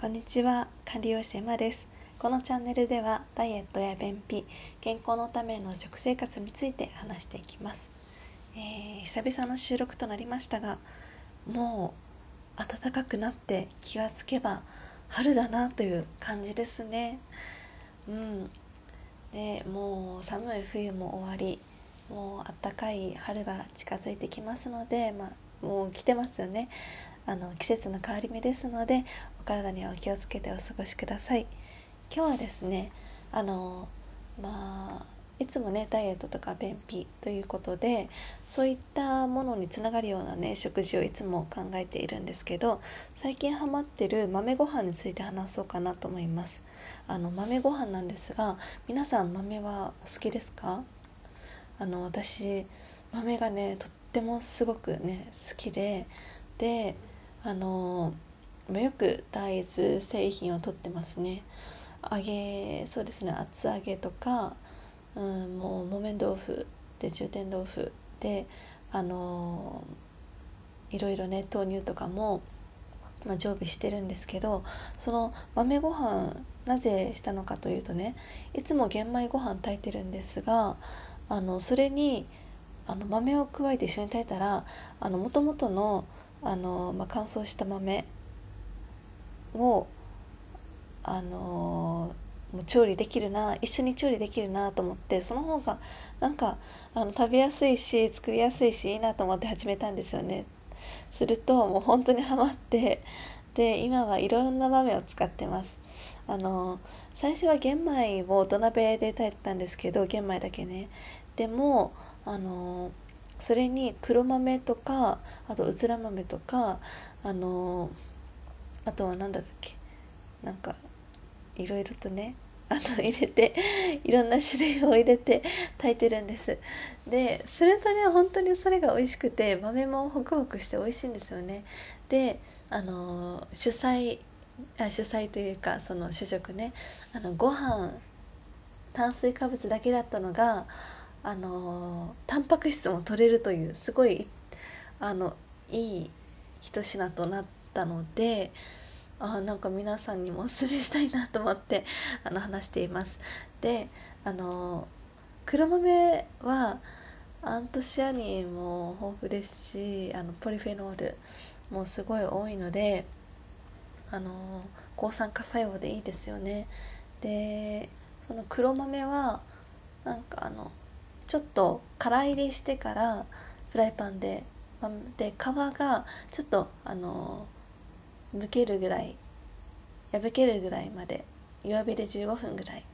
こんにちは、管理栄養士エマです。このチャンネルではダイエットや便秘、健康のための食生活について話していきます。えー、久々の収録となりましたが、もう暖かくなって気がつけば春だなという感じですね。うん。で、もう寒い冬も終わり、もう暖かい春が近づいてきますので、まあ、もう来てますよね。あの季節の変わり目ですのでお体にはお気をつけてお過ごしください。今日はですねあのまあいつもねダイエットとか便秘ということでそういったものにつながるようなね食事をいつも考えているんですけど最近ハマってる豆ご飯について話そうかなと思います。あの豆ご飯なんですが皆さん豆はお好きですか？あの私豆がねとってもすごくね好きでであのよく大豆製品を取ってますね。揚げそうですね厚揚げとか、うん、もう木綿豆腐で重点豆腐であのいろいろね豆乳とかも、まあ、常備してるんですけどその豆ご飯なぜしたのかというとねいつも玄米ご飯炊いてるんですがあのそれにあの豆を加えて一緒に炊いたらもともとのあの、まあ、乾燥した豆をあのもう調理できるな一緒に調理できるなと思ってその方がなんかあの食べやすいし作りやすいしいいなと思って始めたんですよね。するともう本当にハマってで今はいろんな豆を使ってます。あの最初は玄米を土鍋で炊いてたんですけど玄米だけね。でもあのそれに黒豆とかあとうずら豆とかあのあとは何だっけなんかいろいろとね あの入れていろんな種類を入れて炊いてるんです。でそれとね本当にそれが美味しくて豆もホクホクして美味しいんですよね。であの主菜あ主菜というかその主食ね。あのご飯炭水化物だけだったのがあのタンパク質も取れるというすごいあのいい一品となったのであなんか皆さんにもおすすめしたいなと思って あの話しています。であの黒豆はアントシアニンも豊富ですしあのポリフェノールもすごい多いのであの抗酸化作用でいいですよね。でその黒豆はなんかあのちょっと空入りしてからフライパンでで皮がちょっとあのむけるぐらい破けるぐらいまで弱火で15分ぐらい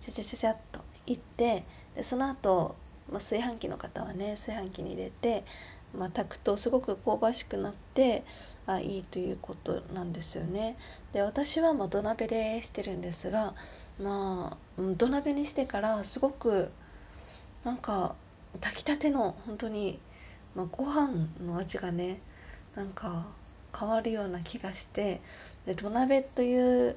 ちゃちゃちゃちゃっといってでその後、まあ、炊飯器の方はね炊飯器に入れて、まあ、炊くとすごく香ばしくなってあいいということなんですよね。で私はまあ土鍋でしてるんですがまあ土鍋にしてからすごくなんか炊きたての本当に、まあ、ご飯の味がねなんか変わるような気がしてで土鍋という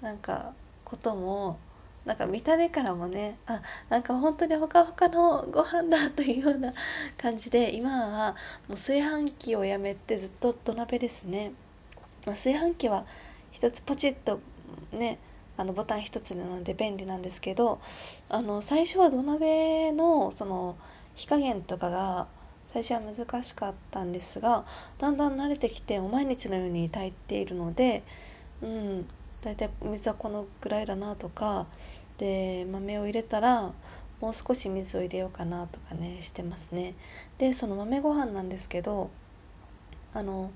なんかこともなんか見た目からもねあなんか本当にほかほかのご飯だというような 感じで今はもう炊飯器をやめてずっと土鍋ですね、まあ、炊飯器は一つポチッとねあのボタン一つなので便利なんですけどあの最初は土鍋のその火加減とかが最初は難しかったんですがだんだん慣れてきて毎日のように炊いているので、うん、大体水はこのぐらいだなとかで豆を入れたらもう少し水を入れようかなとかねしてますね。でその豆ご飯なんですけどあの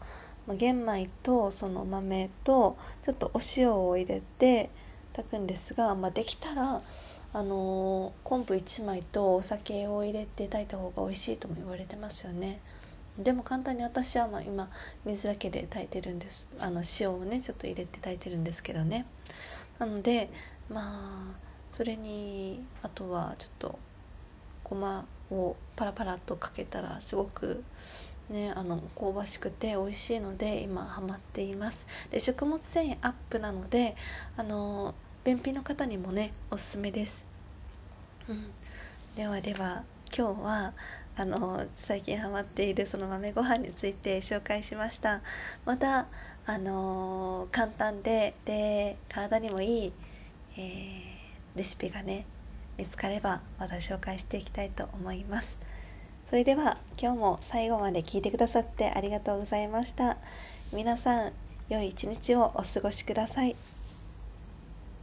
玄米とその豆とちょっとお塩を入れて炊くんですが、まあ、できたらあの昆布1枚とお酒を入れて炊いた方が美味しいとも言われてますよね。でも簡単に私はまあ今水だけで炊いてるんです。あの塩をねちょっと入れて炊いてるんですけどね。なのでまあそれにあとはちょっとごまをパラパラとかけたらすごくねあの香ばしくて美味しいので今ハマっています。で食物繊維アップなのであの便秘の方にもねおすすめです、うん、ではでは今日はあの最近ハマっているその豆ご飯について紹介しました。またあの、簡単でで体にもいい、えー、レシピがね見つかればまた紹介していきたいと思います。それでは今日も最後まで聞いてくださってありがとうございました皆さん良い一日をお過ごしください。